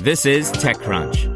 This is TechCrunch.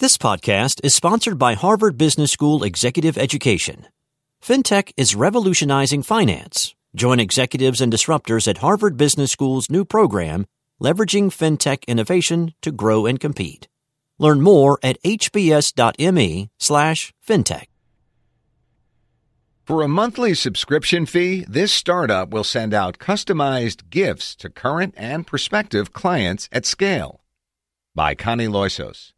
This podcast is sponsored by Harvard Business School Executive Education. FinTech is revolutionizing finance. Join executives and disruptors at Harvard Business School's new program, Leveraging FinTech Innovation to Grow and Compete. Learn more at hbs.me slash fintech. For a monthly subscription fee, this startup will send out customized gifts to current and prospective clients at scale. By Connie Loizos.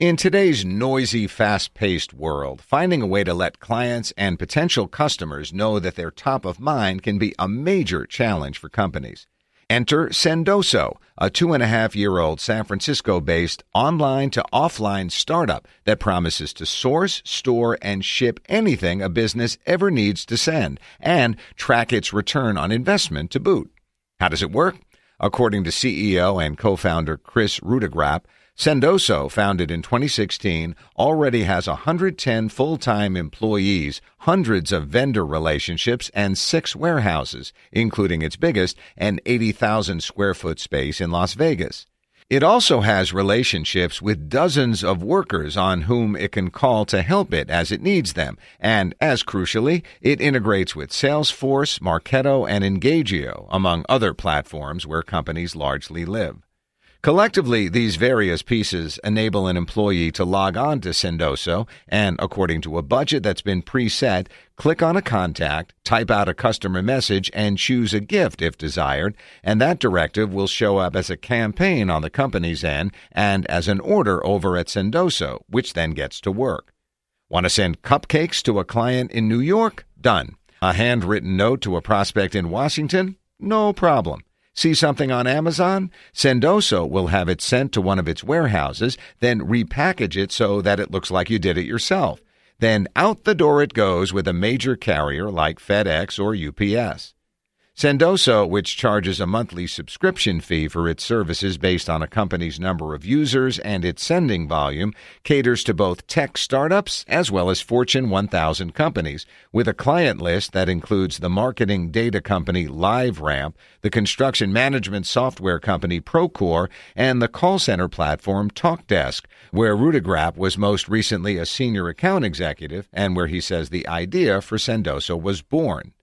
In today's noisy, fast paced world, finding a way to let clients and potential customers know that they're top of mind can be a major challenge for companies. Enter Sendoso, a two and a half year old San Francisco based online to offline startup that promises to source, store, and ship anything a business ever needs to send and track its return on investment to boot. How does it work? According to CEO and co founder Kris Rudeegraap, Sendoso, founded in 2016, already has 110 full time employees, hundreds of vendor relationships, and six warehouses, including its biggest, an 80,000 square foot space in Las Vegas. It also has relationships with dozens of workers on whom it can call to help it as it needs them. And as crucially, it integrates with Salesforce, Marketo, and Engagio, among other platforms where companies largely live. Collectively, these various pieces enable an employee to log on to Sendoso and, according to a budget that's been preset, click on a contact, type out a customer message, and choose a gift if desired, and that directive will show up as a campaign on the company's end and as an order over at Sendoso, which then gets to work. Want to send cupcakes to a client in New York? Done. A handwritten note to a prospect in Washington? No problem. See something on Amazon? Sendoso will have it sent to one of its warehouses, then repackage it so that it looks like you did it yourself. Then out the door it goes with a major carrier like FedEx or UPS. Sendoso, which charges a monthly subscription fee for its services based on a company's number of users and its sending volume, caters to both tech startups as well as Fortune 1000 companies, with a client list that includes the marketing data company LiveRamp, the construction management software company Procore, and the call center platform TalkDesk, where Rudeegraap was most recently a senior account executive and where he says the idea for Sendoso was born.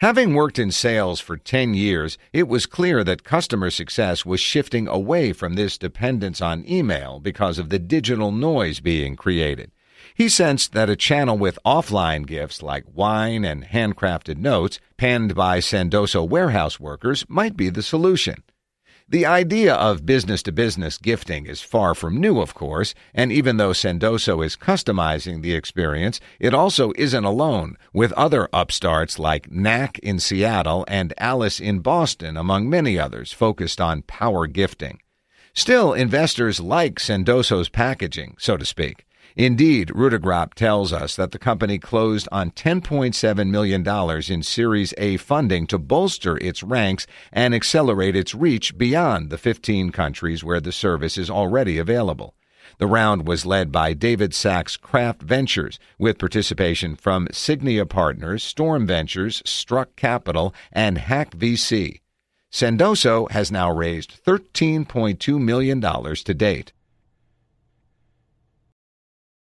Having worked in sales for 10 years, it was clear that customer success was shifting away from this dependence on email because of the digital noise being created. He sensed that a channel with offline gifts like wine and handcrafted notes penned by Sendoso warehouse workers might be the solution. The idea of business to business gifting is far from new, of course, and even though Sendoso is customizing the experience, it also isn't alone, with other upstarts like Knack in Seattle and Alyce in Boston, among many others, focused on power gifting. Still, investors like Sendoso's packaging, so to speak. Indeed, Rudeegraap tells us that the company closed on $10.7 million in Series A funding to bolster its ranks and accelerate its reach beyond the 15 countries where the service is already available. The round was led by David Sacks Craft Ventures, with participation from Signia Partners, Storm Ventures, Struck Capital, and Hack VC. Sendoso has now raised $13.2 million to date.